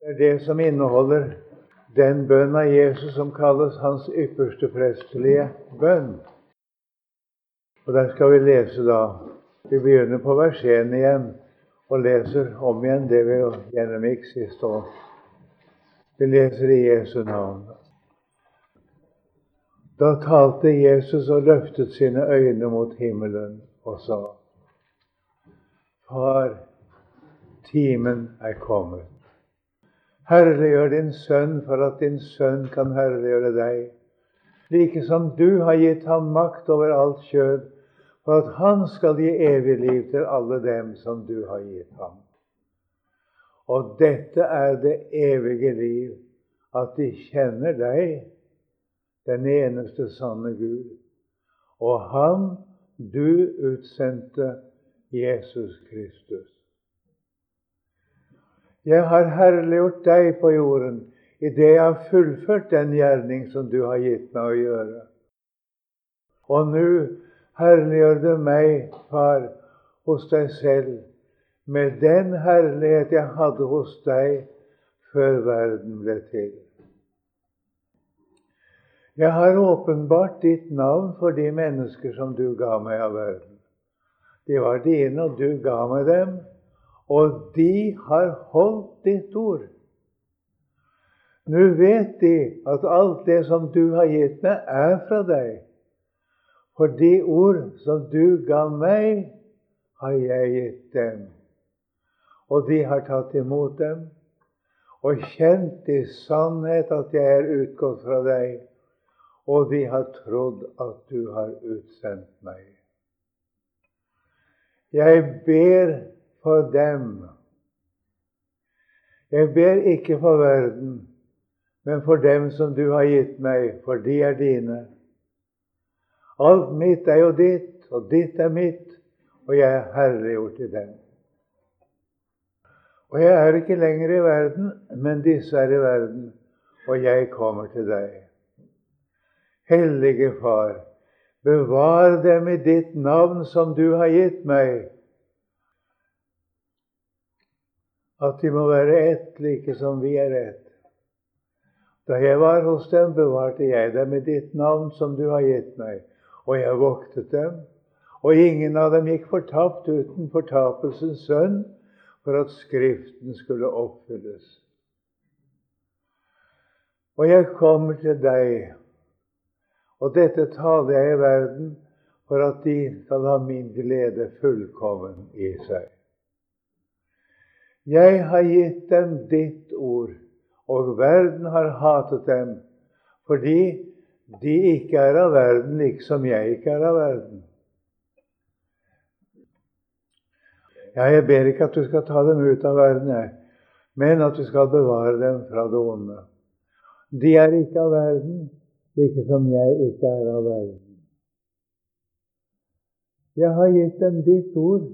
Det er det som inneholder den bønn av Jesus som kalles hans ypperste prestelige bønn. Og Der skal vi lese da Vi begynner på vers 1 igjen og leser om igjen det vi gjennomgikk sist år. Vi leser i Jesu navn. Da talte Jesus og løftet sine øyne mot himmelen og sa:" Far, timen er kommet. Herliggjør din sønn for at din sønn kan herliggjøre deg. Like som du har gitt ham makt over alt kjød, for at han skal gi evig liv til alle dem som du har gitt ham. Og dette er det evige liv, at de kjenner deg, den eneste sanne Gud, og ham du utsendte, Jesus Kristus. Jeg har herliggjort deg på jorden idet jeg har fullført den gjerning som du har gitt meg å gjøre. Og nå herliggjør du meg, Far, hos deg selv med den herlighet jeg hadde hos deg før verden ble til. Jeg har åpenbart ditt navn for de mennesker som du ga meg av verden. De var dine, og du ga meg dem og de har holdt ditt ord. Nå vet de at alt det som du har gitt meg, er fra deg. For de ord som du ga meg, har jeg gitt dem. Og de har tatt imot dem og kjent i sannhet at jeg er utgått fra deg, og de har trodd at du har utsendt meg. Jeg ber for dem. Jeg ber ikke for verden, men for dem som du har gitt meg, for de er dine. Alt mitt er jo ditt, og ditt er mitt, og jeg er herliggjort i dem. Og jeg er ikke lenger i verden, men disse er i verden, og jeg kommer til deg. Hellige Far, bevar dem i ditt navn som du har gitt meg at de må være ett, like som vi er ett. Da jeg var hos dem, bevarte jeg dem i ditt navn, som du har gitt meg, og jeg voktet dem. Og ingen av dem gikk fortapt uten fortapelsens sønn, for at Skriften skulle oppfylles. Og jeg kommer til deg, og dette taler jeg i verden, for at de skal ha min glede fullkommen i seg. Jeg har gitt dem ditt ord, og verden har hatet dem fordi de ikke er av verden, liksom jeg ikke er av verden. Ja, jeg ber ikke at du skal ta dem ut av verden, jeg, men at du skal bevare dem fra det onde. De er ikke av verden, like som jeg ikke er av verden. Jeg har gitt dem ditt ord,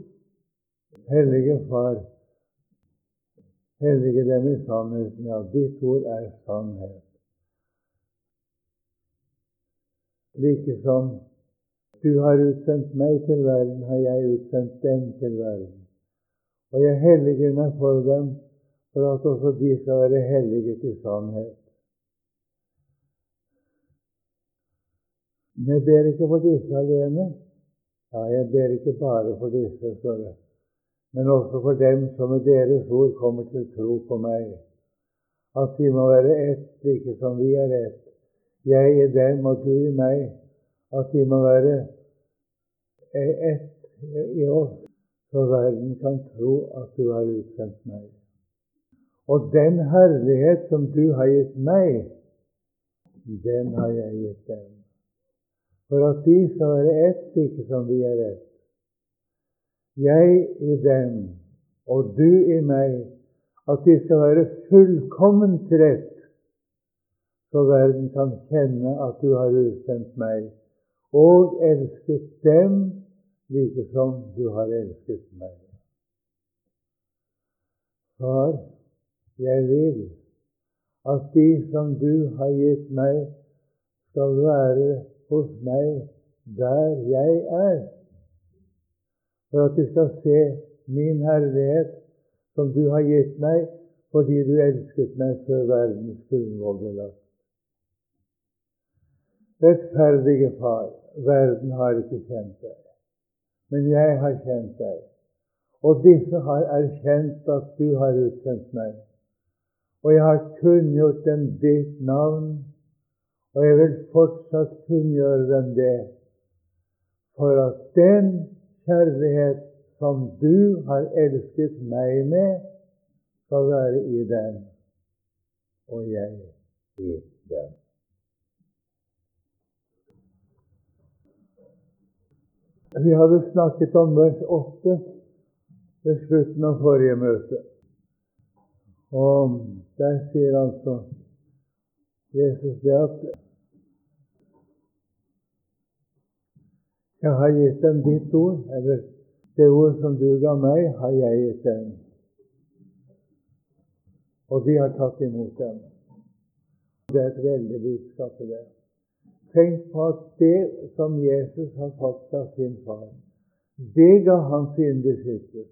Hellige Far. Hellige dem i sannheten. Ja, ditt ord er sannhet. Like som du har utsendt meg til verden, har jeg utsendt dem til verden. Og jeg helliger meg for dem, for at også de skal være helliget i sannhet. Jeg ber ikke for disse alene. Ja, jeg ber ikke bare for disse, står det men også for dem som med deres ord kommer til tro på meg. At de må være ett, like som vi er ett. Jeg i dem og du i meg. At de må være ett i oss, så verden kan tro at du har utsendt meg. Og den herlighet som du har gitt meg, den har jeg gitt dem. For at de skal være ett, like som vi er ett jeg i dem og du i meg, at de skal være fullkomment rett, så verden kan kjenne at du har utsendt meg, og elsket dem like som du har elsket meg. Far, jeg vil at de som du har gitt meg, skal være hos meg der jeg er for at de skal se min herlighet, som du har gitt meg, fordi du elsket meg før verdens grunnvoll ble lagt. Rettferdige Far, verden har ikke kjent deg, men jeg har kjent deg. Og disse har erkjent at du har utsendt meg. Og jeg har kunngjort dem ditt navn, og jeg vil fortsatt kunngjøre dem det, for at den kjærlighet som du har elsket meg med, skal være i dem, og jeg i dem. Vi hadde snakket om vers 8 ved slutten av forrige møte. Og der sier altså Jesus det at jeg har gitt dem ditt ord, eller det ord som du ga meg, har jeg gitt dem. Og de har tatt imot dem. Det er et veldig budskap til det. Tenk på at det som Jesus har fått av sin far, det ga han sine disipler.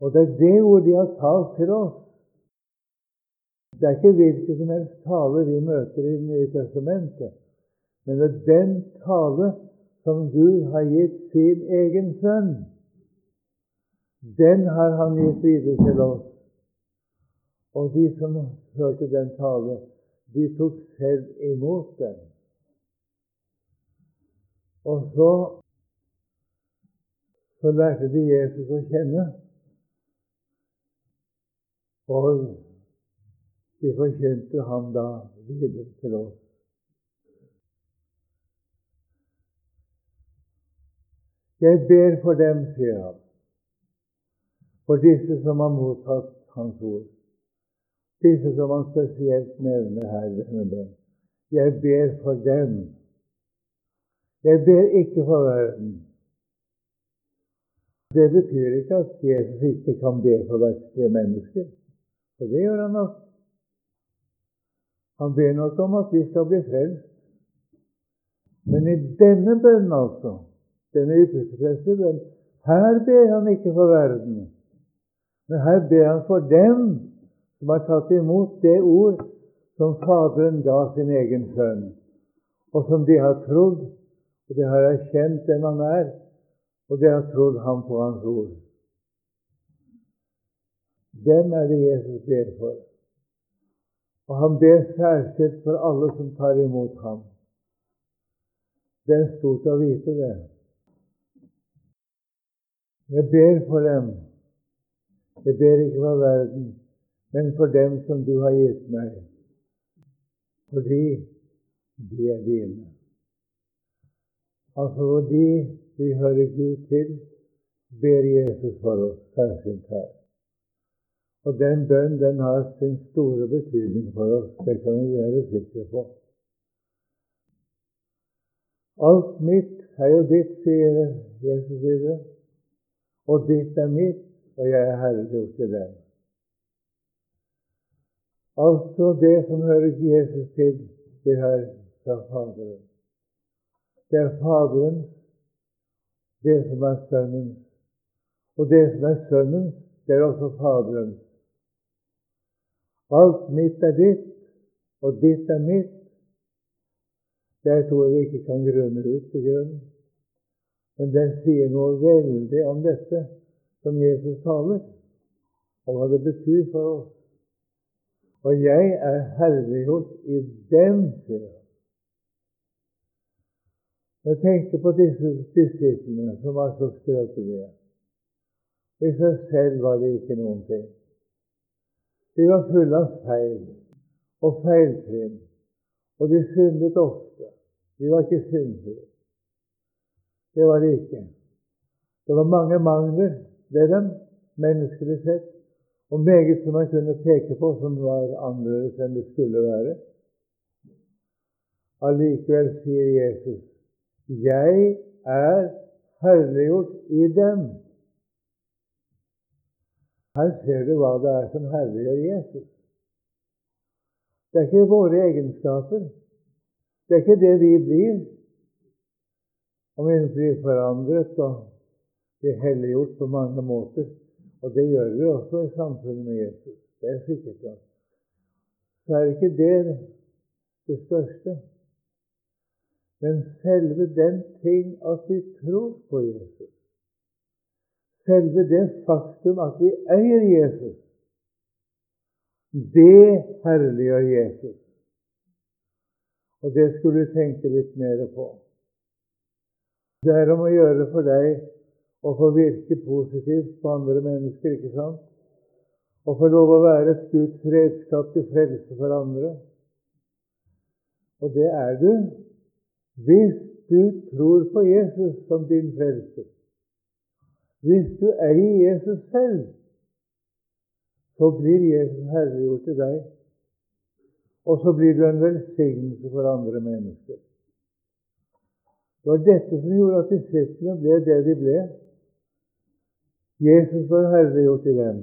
Og det er det ord de har talt til oss. Det er ikke hvilken som helst tale vi møter i Det nye testamentet, men det er den tale som Gud har gitt sin egen sønn. Den har han gitt videre til oss. Og de som hørte den tale, de tok selv imot den. Og så, så lærte de Jesus å kjenne. Og de forkjente ham da videre til oss. Jeg ber for dem, sier han, for disse som har mottatt Hans ord, disse som han spesielt nevner her denne bønnen. Jeg ber for dem. Jeg ber ikke for verden. Det betyr ikke at Jesus ikke kan be for verdslige mennesker. For det gjør han nok. Han ber nok om at vi skal bli frelst. Men i denne bønnen, altså, denne ypperstepreste men her ber han ikke for verden. Men her ber han for dem som har tatt imot det ord som Faderen ga sin egen sønn, og som de har trodd, og de har erkjent den han er, og de har trodd ham på hans ord. Dem er det Jesus ber for. Og han ber særskilt for alle som tar imot ham. Det er stort å vite det. Jeg ber for dem. Jeg ber ikke for verden, men for dem som du har gitt meg, fordi de er dine. Altså fordi vi hører Gud til, ber Jesus for oss særskilt her. Og den bønn den har sin store betydning for oss. Det kan vi være sikre på. Alt mitt er jo ditt, sier Jesus videre. Og ditt er mitt, og jeg er herregjort til dem. Altså det som hører Jesus til, det her fra Faderen. Det er Faderens, det som er Sønnens. Og det som er Sønnens, det er også Faderens. Alt mitt er ditt, og ditt er mitt. Det er et ord vi ikke kan grunne ut til grunn. Men den sier noe veldig om dette som Jesus taler, og hva det betyr for oss. Og jeg er herliggjort i dem, sier. Jeg tenker på disse disiplene som var så skrøpelige. I seg selv var det ikke noen ting. De var fulle av feil og feiltrinn, og de syndet ofte. De var ikke syndfrie. Det var det ikke. Det var mange mangler ved dem, menneskelig sett, og meget som man kunne peke på som var annerledes enn det skulle være. Allikevel sier Jesus, 'Jeg er herliggjort i dem'. Her ser du hva det er som herliggjør Jesus. Det er ikke våre egenskaper. Det er ikke det vi blir. Om vi blir forandret og blir helliggjort på mange måter. Og det gjør vi også i samfunnet med Jesus. Det er sikkert nok. Så er ikke det det største. Men selve den ting at vi tror på Jesus, selve det faktum at vi eier Jesus, det herliggjør Jesus. Og det skulle vi tenke litt mer på. Det er om å gjøre for deg å få virke positivt på andre mennesker, ikke sant? Og få lov å være et Guds redskap til frelse for andre. Og det er du hvis du tror på Jesus som din frelser. Hvis du eier Jesus selv, så blir Jesus herliggjort til deg. Og så blir du en velsignelse for andre mennesker. Det var dette som gjorde at disiplene ble det de ble. Jesus var herliggjort i dem.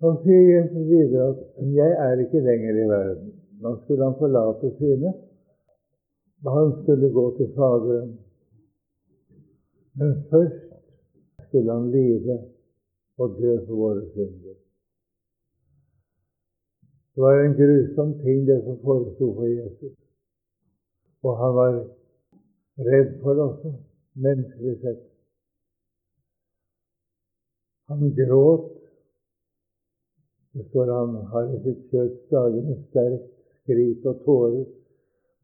Så sier Jesus videre at 'jeg er ikke lenger i verden'. Nå skulle han forlate sine. Han skulle gå til Faderen. Men først skulle han lide og dø for våre synder. Det var en grusom ting, det som foresto for Jesus. Og han var redd for også, menneskelig sett. Han gråt. Det står han har i sitt kjøtt med sterkt skrik og tårer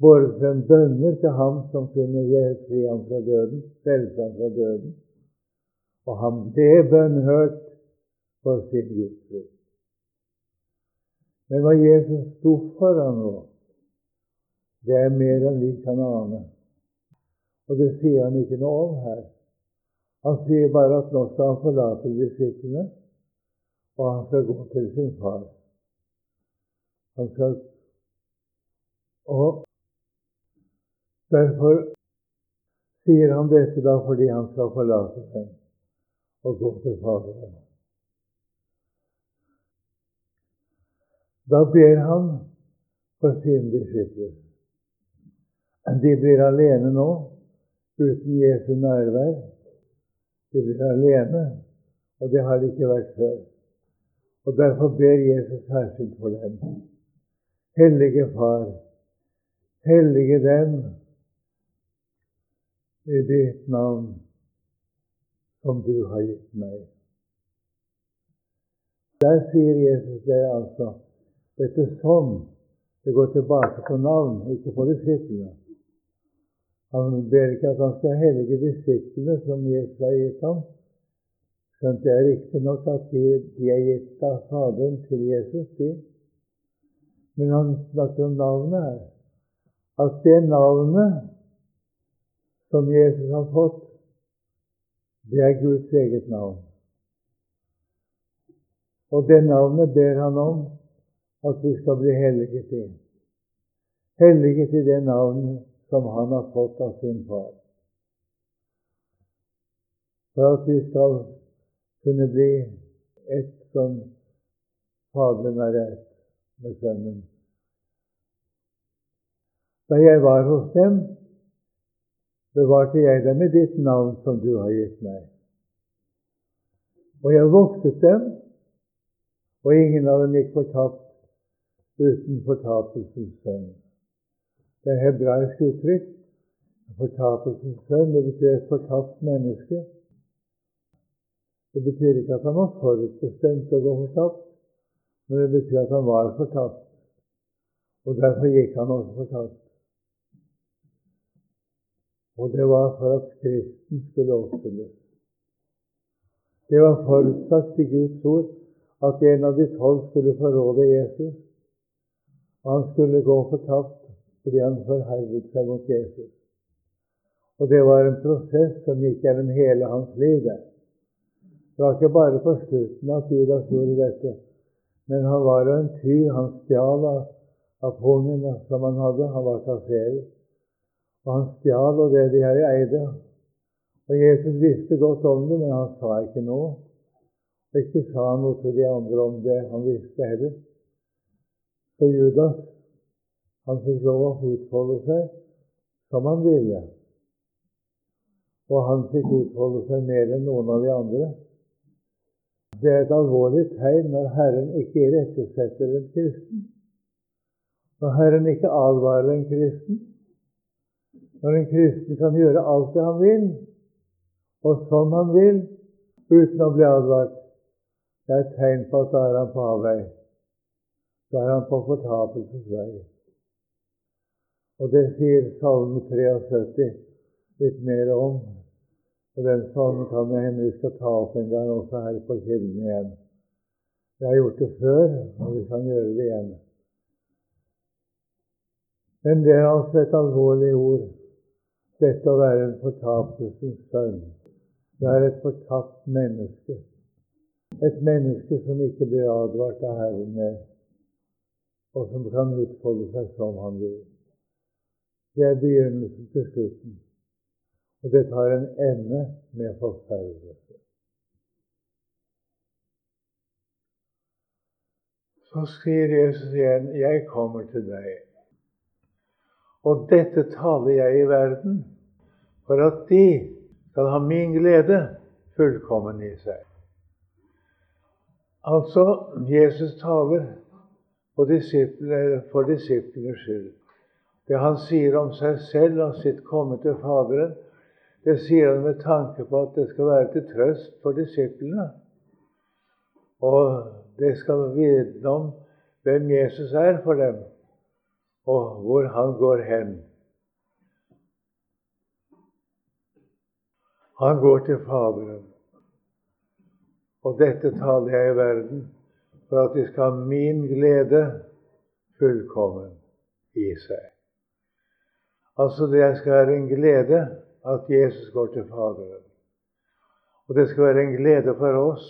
båret frem bønner til ham som kunne fri ham fra døden, frelse ham fra døden. Og han ble bønnhørt for sin gudsfrykt. Men hva Jesus sto foran nå, det er mer enn vi kan ane. Og det sier han ikke noe om her. Han sier bare at nå skal han forlate disiplene, og han skal gå til sin far. Han skal Og derfor sier han dette da fordi han skal forlate dem og gå til Faderen. Da ber han for sine disipler. De blir alene nå, uten Jesu nærvær. De blir alene, og det har de ikke vært før. Og Derfor ber Jesus særskilt for dem. Hellige Far, hellige dem i ditt navn som du har gitt meg. Der sier Jesus det altså dette sånn. det går tilbake på navn, ikke på disiplene. Han ber ikke at han skal hellige disiplene som Jesus har gitt ham. Skjønt det er riktignok at de, de, er gitt av Faderen til Jesus, de. Men han snakker om navnet her. At det navnet som Jesus har fått, det er Guds eget navn. Og det navnet ber han om at vi skal bli helliget i. Helliget i det navnet som han har fått av sin far. For at vi skal kunne bli ett som Faderen er ett med Sønnen. Da jeg var hos dem, bevarte jeg dem i ditt navn som du har gitt meg. Og jeg voktet dem, og ingen av dem gikk fortapt uten fortapelsens sønn. Det er hebraisk uttrykk. Fortapelsens sønn det betyr et fortapt menneske. Det betyr ikke at han var forutbestemt å gå fortapt, men det betyr at han var fortapt. Og derfor gikk han også fortapt. Og det var for at Skriften skulle oppfylles. Det var forutsagt i Guds ord at en av de tolv skulle forråde Jesus. Han skulle gå fortapt fordi han forherdet seg mot Jesus. Og det var en prosess som gikk gjennom hele hans liv. Det var ikke bare på slutten at Judas gjorde dette, men han var jo en tyv. Han stjal av, av pungen som han hadde. Han var kasserer. Og han stjal og det de her eide. Og Jesus visste godt om det, men han sa ikke noe. Ikke sa noe til de andre om det han visste heller. Så Judas han fikk lov å utfolde seg som han ville. Og han fikk utfolde seg mer enn noen av de andre. Det er et alvorlig tegn når Herren ikke irettesetter en kristen. Når Herren ikke advarer en kristen. Når en kristen kan gjøre alt det han vil, og som han vil, uten å bli advart. Det er et tegn på at da er han på avvei. Da er han på fortapelses vei. Og det sier Salme 73 litt mer om. Og den salmen kan det hende vi skal ta opp en gang også her på Kilden igjen. Jeg har gjort det før, og vi kan gjøre det igjen. Men det er altså et alvorlig ord, dette å være en fortapelsens sønn. Er et fortapt menneske. Et menneske som ikke blir advart av Herren med, og som kan utfolde seg som han vil. Det er begynnelsen til slutten. Og det tar en ende med forferdelse. Så sier Jesus igjen, 'Jeg kommer til deg'. Og dette taler jeg i verden, for at de skal ha min glede fullkommen i seg. Altså, Jesus taler for disiplenes skyld. Det han sier om seg selv og sitt komme til Faderen, det sier han med tanke på at det skal være til trøst for disiplene. Og det skal vitne om hvem Jesus er for dem, og hvor han går hen. Han går til Faderen. Og dette taler jeg i verden for at de skal ha min glede fullkommen i seg. Altså det skal være en glede at Jesus går til Faderen. Og det skal være en glede for oss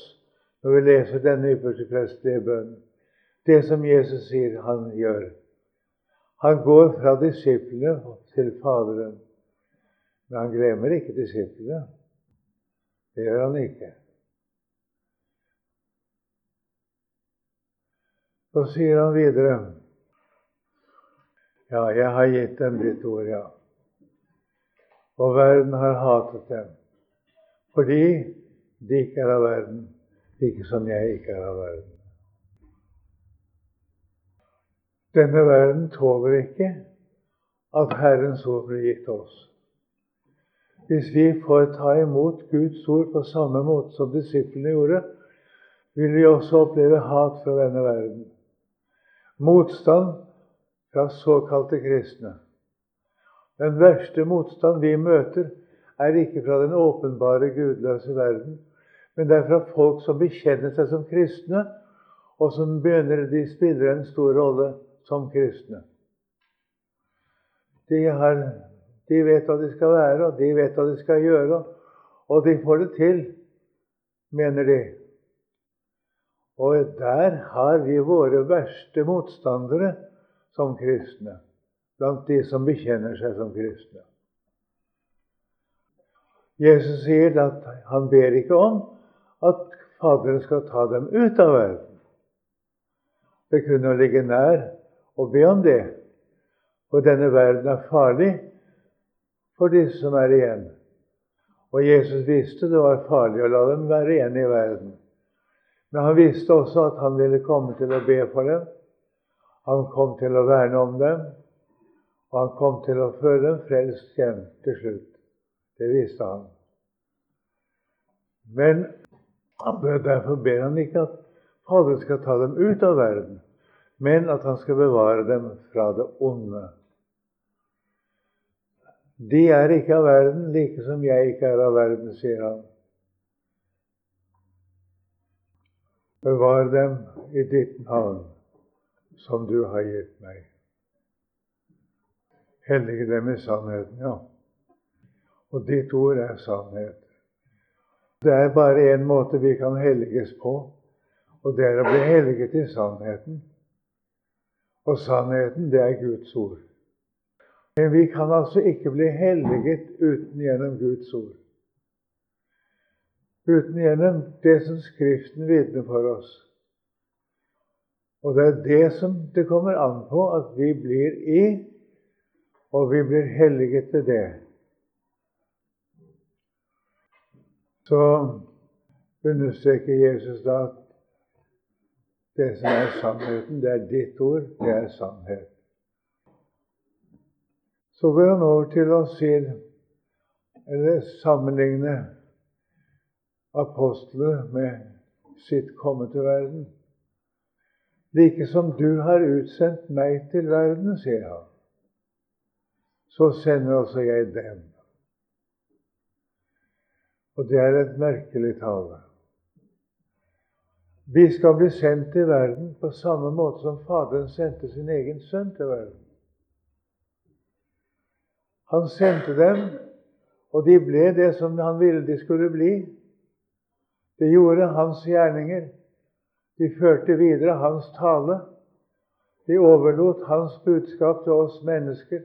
når vi leser denne ypperste prestelige bønn. Det som Jesus sier han gjør. Han går fra disiplene til Faderen. Men han glemmer ikke disiplene. Det gjør han ikke. Så sier han videre Ja, jeg har gitt dem ditt ord, ja og verden har hatet dem. Fordi de ikke er av verden, like som jeg ikke er av verden. Denne verden tåler ikke at Herrens ord blir gitt oss. Hvis vi får ta imot Guds ord på samme måte som disiplene gjorde, vil vi også oppleve hat fra denne verden. Motstand fra såkalte kristne. Den verste motstand vi møter, er ikke fra den åpenbare, gudløse verden, men det er fra folk som bekjenner seg som kristne, og som begynner de spiller en stor rolle som kristne. De, har, de vet hva de skal være, og de vet hva de skal gjøre, og de får det til, mener de. Og der har vi våre verste motstandere som kristne blant de som bekjenner seg som kristne. Jesus sier at han ber ikke om at Faderen skal ta dem ut av verden. Det kunne ligge nær å be om det, for denne verden er farlig for disse som er igjen. Og Jesus visste det var farlig å la dem være igjen i verden. Men han visste også at han ville komme til å be for dem. Han kom til å verne om dem. Og han kom til å føre dem frelst hjem til slutt. Det viste han. Men derfor ber han ikke at Faderen skal ta dem ut av verden, men at han skal bevare dem fra det onde. De er ikke av verden, like som jeg ikke er av verden, sier han. Bevar dem i ditt navn, som du har gitt meg. Hellige dem i sannheten, ja. Og ditt ord er sannhet. Det er bare én måte vi kan helliges på, og det er å bli helliget i sannheten. Og sannheten, det er Guds ord. Men vi kan altså ikke bli helliget uten gjennom Guds ord. Uten gjennom det som Skriften vitner for oss. Og det er det som det kommer an på at vi blir i og vi blir helliget til det. Så understreker Jesus da at det som er sannheten, det er ditt ord, det er sannhet. Så går han over til å si, eller sammenligne apostlene med sitt komme til verden. Like som du har utsendt meg til verden, sier han, så sender også jeg dem. Og det er et merkelig tale. Vi skal bli sendt til verden på samme måte som Faderen sendte sin egen sønn til verden. Han sendte dem, og de ble det som han ville de skulle bli. De gjorde hans gjerninger. De førte videre hans tale. De overlot hans budskap til oss mennesker.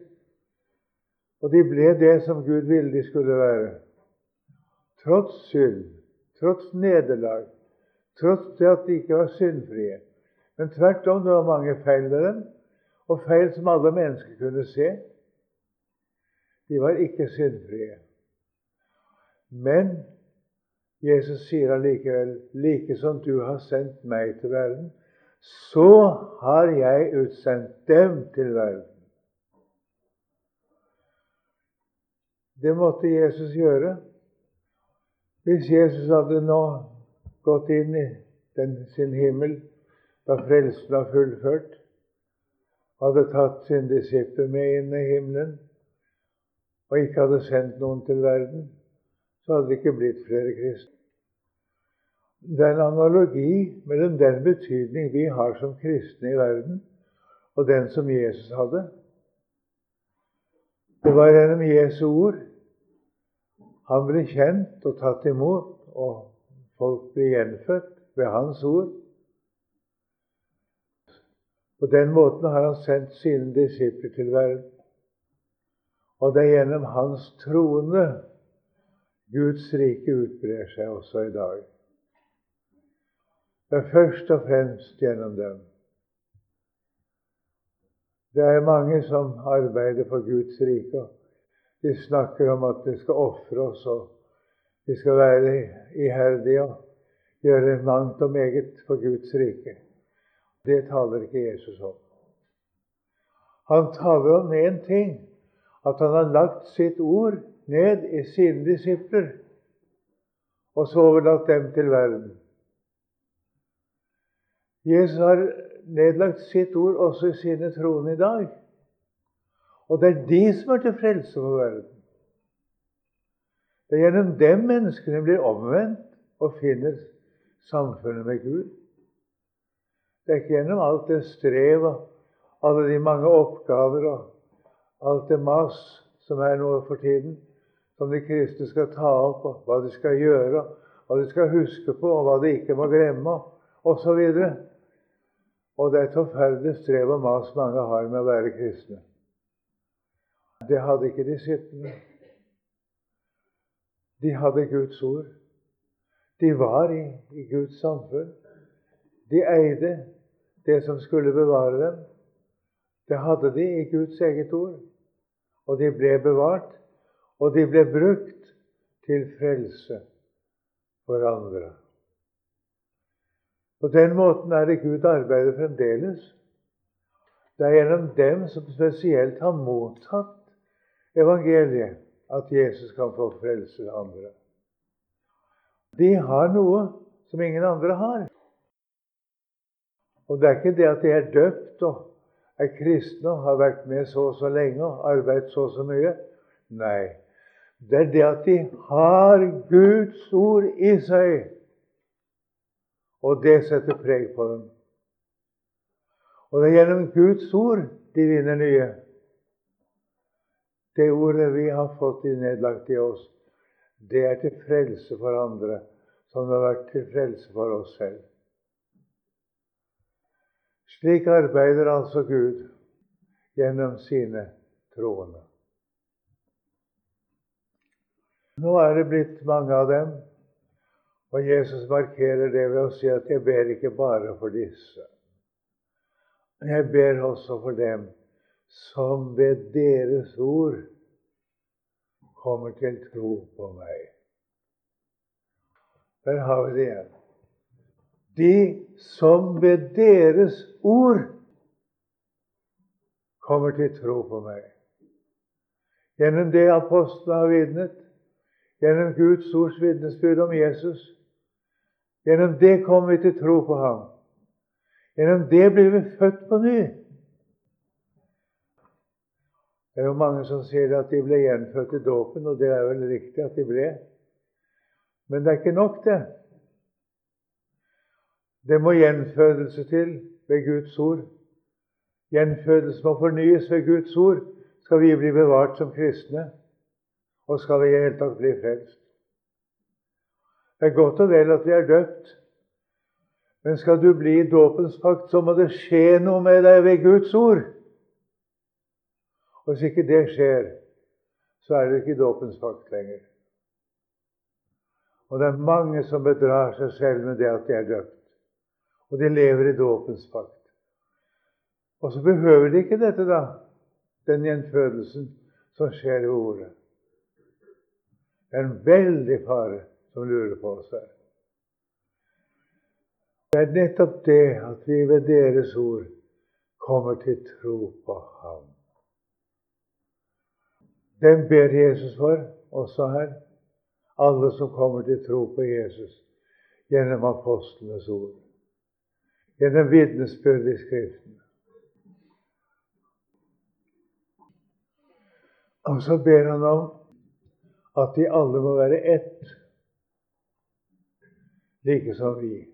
Og de ble det som Gud ville de skulle være. Tross synd, tross nederlag, tross det at de ikke var syndfrie. Men tvert om, det var mange feil ved dem, og feil som alle mennesker kunne se. De var ikke syndfrie. Men Jesus sier allikevel, like som du har sendt meg til verden, så har jeg utsendt dem til verden. Det måtte Jesus gjøre. Hvis Jesus hadde nå gått inn i den, sin himmel da frelsen var fullført, hadde tatt sin disipler med inn i himmelen og ikke hadde sendt noen til verden, hadde det ikke blitt flere kristne. Det er en analogi mellom den betydning vi har som kristne i verden, og den som Jesus hadde. Det var gjennom Jesu ord han ble kjent og tatt imot, og Folk ble gjenfødt ved Hans ord. På den måten har han sendt sine disipler til verden. Og det er gjennom hans troende Guds rike utbrer seg også i dag. Det er først og fremst gjennom dem. Det er mange som arbeider for Guds rike. De snakker om at de skal ofre oss og vi skal være iherdige og gjøre mangt og meget for Guds rike. Det taler ikke Jesus om. Han taler om én ting at han har lagt sitt ord ned i sine disipler og så overlatt dem til verden. Jesus har nedlagt sitt ord også i sine troende i dag. Og det er de som er til frelse for verden. Det er gjennom dem menneskene blir omvendt og finner samfunnet med Gud. Det er ikke gjennom alt det strev og alle de mange oppgaver og alt det mas som er nå for tiden, som de kristne skal ta opp, og hva de skal gjøre, hva de skal huske på, og hva de ikke må glemme, osv. Og, og det er et forferdelig strev og mas mange har med å være kristne. Det hadde ikke disiplene. De hadde Guds ord. De var i, i Guds samfunn. De eide det som skulle bevare dem. Det hadde de i Guds eget ord. Og de ble bevart, og de ble brukt til frelse for andre. På den måten er det Gud arbeider fremdeles. Det er gjennom dem som spesielt har mottatt evangeliet, at Jesus kan få frelse andre. De har noe som ingen andre har. Og det er ikke det at de er døpt og er kristne og har vært med så og så lenge og arbeidet så og så mye. Nei. Det er det at de har Guds ord i seg. Og det setter preg på dem. Og det er gjennom Guds ord de vinner nye. Det ordet vi har fått nedlagt i oss, det er til frelse for andre, som det har vært til frelse for oss selv. Slik arbeider altså Gud gjennom sine troende. Nå er det blitt mange av dem, og Jesus markerer det ved å si at 'jeg ber ikke bare for disse'. Jeg ber også for dem som ved deres ord kommer til tro på meg. Der har vi det igjen. De som ved deres ord kommer til tro på meg. Gjennom det apostlene har vitnet, gjennom Guds ords vitnesbyrd om Jesus. Gjennom det kommer vi til tro på ham. Gjennom det blir vi født på ny. Det er jo mange som sier at de ble gjenfødt i dåpen, og det er vel riktig at de ble. Men det er ikke nok, det. Det må gjenfødelse til ved Guds ord. Gjenfødelse må fornyes ved Guds ord. Skal vi bli bevart som kristne, og skal vi i det hele tatt bli frelst. Det er godt og vel at vi er døpt, men skal du bli i dåpens pakt, så må det skje noe med deg ved Guds ord. Og hvis ikke det skjer, så er det ikke i dåpens pakt lenger. Og det er mange som bedrar seg selv med det at de er døpt. Og de lever i dåpens pakt. Og så behøver de ikke dette, da, den gjenfødelsen som skjer i ordet. Det er en veldig fare som lurer på oss her. Det er nettopp det at vi ved deres ord kommer til tro på ham. Den ber Jesus for, også her. Alle som kommer til tro på Jesus gjennom apostlenes ord. Gjennom vitnesbyrd i Skriften. Og så ber han om at de alle må være ett, like som vi.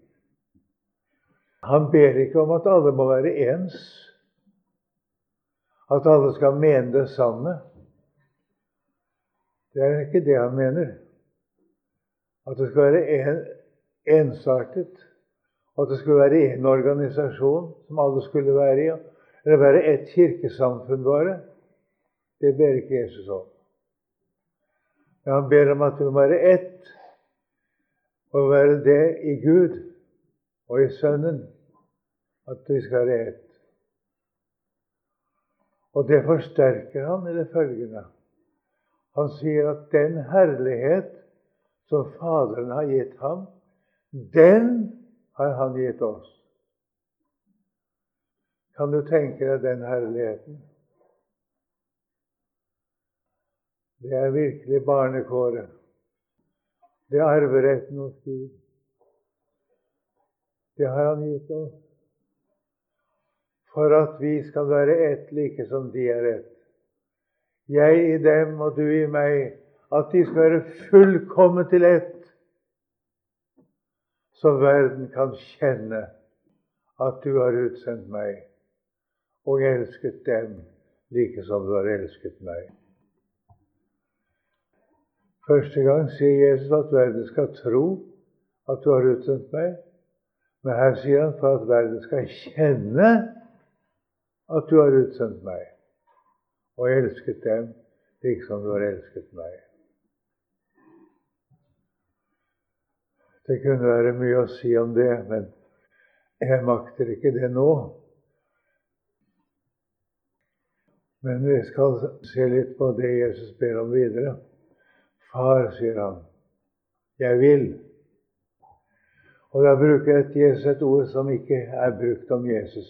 Han ber ikke om at alle må være ens, at alle skal mene det samme. Det er ikke det han mener. At det skal være en, ensartet. At det skulle være én organisasjon som alle skulle være i. Eller være ett kirkesamfunn bare. Det ber ikke Jesus om. Han ber om at vi må være ett, og være det i Gud og i Sønnen. At vi skal være ett. Og det forsterker han i det følgende. Han sier at den herlighet som Faderen har gitt ham, den har han gitt oss. Kan du tenke deg den herligheten? Det er virkelig barnekåret. Det er arveretten hos Gud. Det har han gitt oss for at vi skal være ett like som de er ett. Jeg i dem og du i meg, at de skal være fullkomment til ett, så verden kan kjenne at du har utsendt meg og elsket dem like som du har elsket meg. Første gang sier Jesus at verden skal tro at du har utsendt meg. Men her sier han for at verden skal kjenne at du har utsendt meg og elsket dem liksom du har elsket meg. Det kunne være mye å si om det, men jeg makter ikke det nå. Men vi skal se litt på det Jesus ber om videre. Far, sier han, jeg vil. Og da bruker Jesus et ord som ikke er brukt om Jesus.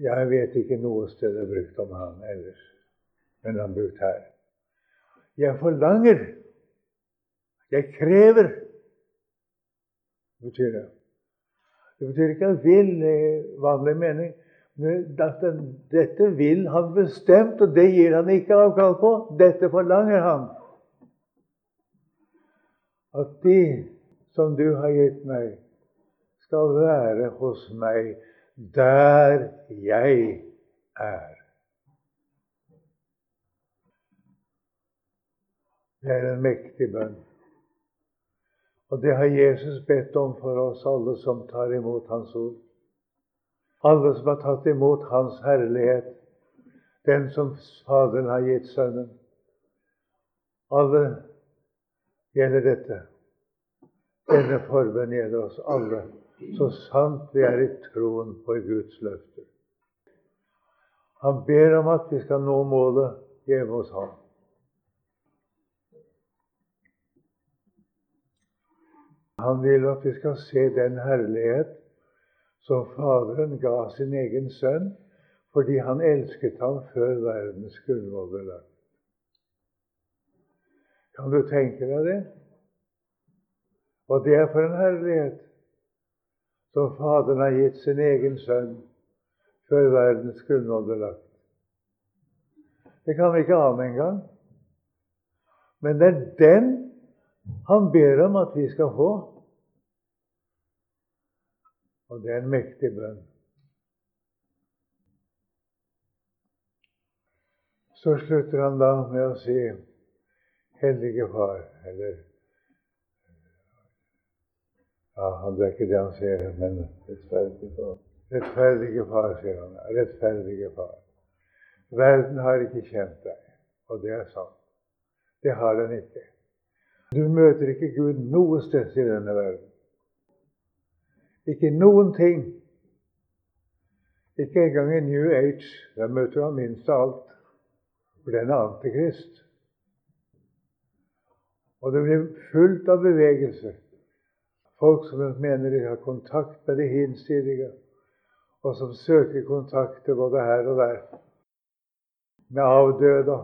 Jeg vet ikke noe sted det er brukt om han ellers, men han er brukt her. Jeg forlanger. Jeg krever. Betyr det. Det betyr ikke jeg vil i vanlig mening. Dette vil han bestemt, og det gir han ikke avkall på. Dette forlanger han. At de som du har gitt meg, skal være hos meg der jeg er. Det er en mektig bønn. Og det har Jesus bedt om for oss alle som tar imot Hans ord. Alle som har tatt imot Hans herlighet, den som Faderen har gitt Sønnen. Alle gjelder dette. Denne formen gjelder oss alle så sant vi er i troen på Guds løfter. Han ber om at vi skal nå målet hjemme hos ham. Han vil at vi skal se den herlighet som Faderen ga sin egen sønn fordi han elsket ham før verdens grunnvoll ble lagt. Kan du tenke deg det? Og det er for en herlighet som Faderen har gitt sin egen sønn før verdens grunnvoll ble lagt. Det kan vi ikke ane engang. Men det er den han ber om at vi skal få. Og det er en mektig bønn. Så slutter han da med å si Hellige Far, eller Ja, det er ikke det han sier, men rettferdige Far. Rettferdige Far, sier han. Rettferdige Far. Verden har ikke kjent deg, og det er sant. Det har den ikke. Du møter ikke Gud noe sted i denne verden. Ikke noen ting. Ikke engang i New Age. Der møter han minst av alt. For den er antikrist. Og det blir fullt av bevegelse. Folk som mener de har kontakt med det hinsidige, og som søker kontakter både her og der. Med avdøde,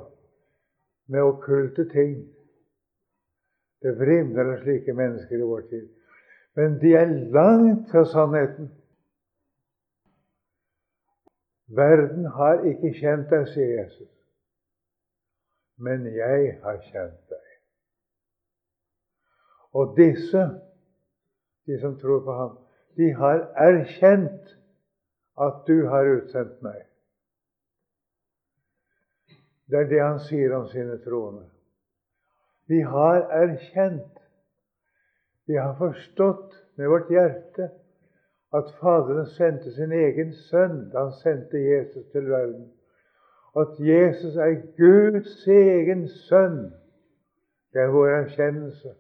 med okkulte ting. Det vrimler av slike mennesker i vår tid. Men de er langt fra sannheten. Verden har ikke kjent deg, sier Jesus. Men jeg har kjent deg. Og disse de som tror på ham, de har erkjent at du har utsendt meg. Det er det han sier om sine troende. Vi har erkjent, vi har forstått med vårt hjerte at Faderen sendte sin egen sønn da han sendte Jesus til verden. At Jesus er Guds egen sønn. Det er vår erkjennelse.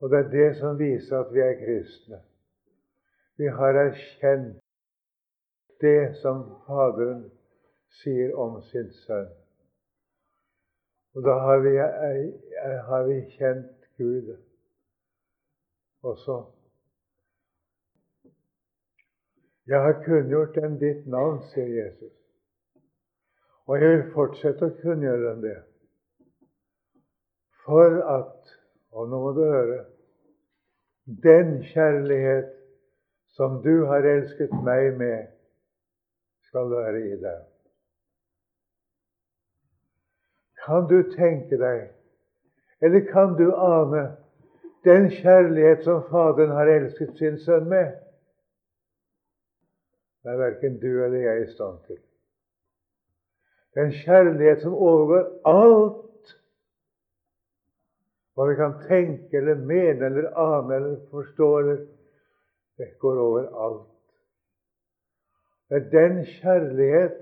Og det er det som viser at vi er kristne. Vi har erkjent det som Faderen sier om sin sønn. Og da har vi, har vi kjent Gud også. Jeg har kunngjort dem ditt navn, sier Jesus. Og jeg vil fortsette å kunngjøre dem det. For at Og nå må du høre den kjærlighet som du har elsket meg med, skal være i deg. Kan du tenke deg, eller kan du ane, den kjærlighet som Faderen har elsket sin sønn med? Det er verken du eller jeg i stand til. Den kjærlighet som overgår alt hva vi kan tenke eller mene eller ane eller forstå. Eller, det går over alt. Det er den kjærlighet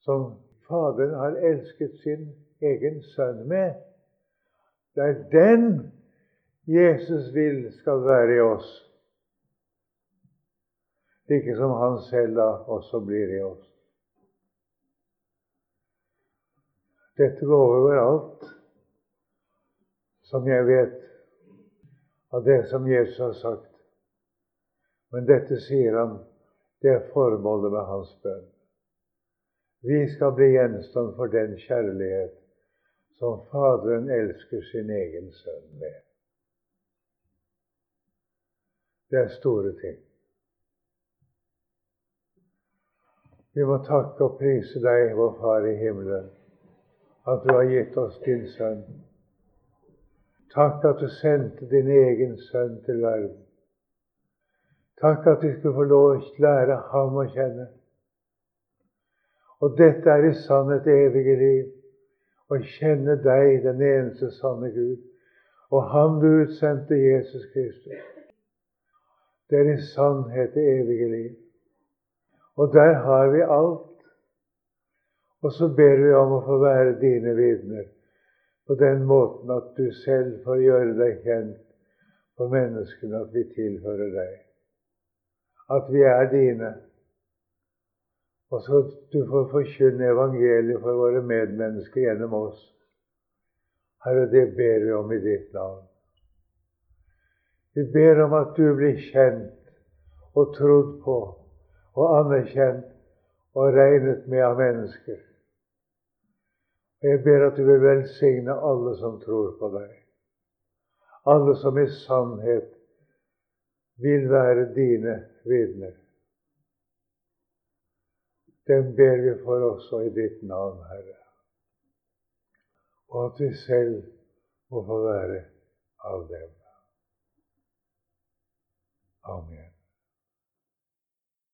som Faderen har elsket sin egen sønn med. Det er den Jesus vil skal være i oss. Ikke som han selv da også blir i oss. Dette går over alt som jeg vet av det som Jesus har sagt. Men dette sier han, det er formålet med hans bønn. Vi skal bli gjenstand for den kjærlighet som Faderen elsker sin egen sønn med. Det er store ting. Vi må takke og prise deg, vår Far i himmelen, at du har gitt oss din sønn Takk at du sendte din egen sønn til verden. Takk at vi skulle få lov å lære ham å kjenne. Og dette er i sannhet evige liv. Å kjenne deg, den eneste sanne Gud, og ham du utsendte, Jesus Kristus. Det er i sannhet det evige liv. Og der har vi alt. Og så ber vi om å få være dine vitner på den måten at du selv får gjøre deg kjent for menneskene, at vi tilhører deg. At vi er dine. Og så du får forkynne evangeliet for våre medmennesker gjennom oss. Herre, det ber vi om i ditt navn. Vi ber om at du blir kjent og trodd på og anerkjent og regnet med av mennesker. Og Jeg ber at du vil velsigne alle som tror på deg. Alle som i sannhet vil være dine vitner. Dem ber vi for også i ditt navn, Herre. Og at vi selv må få være av dem. Amen.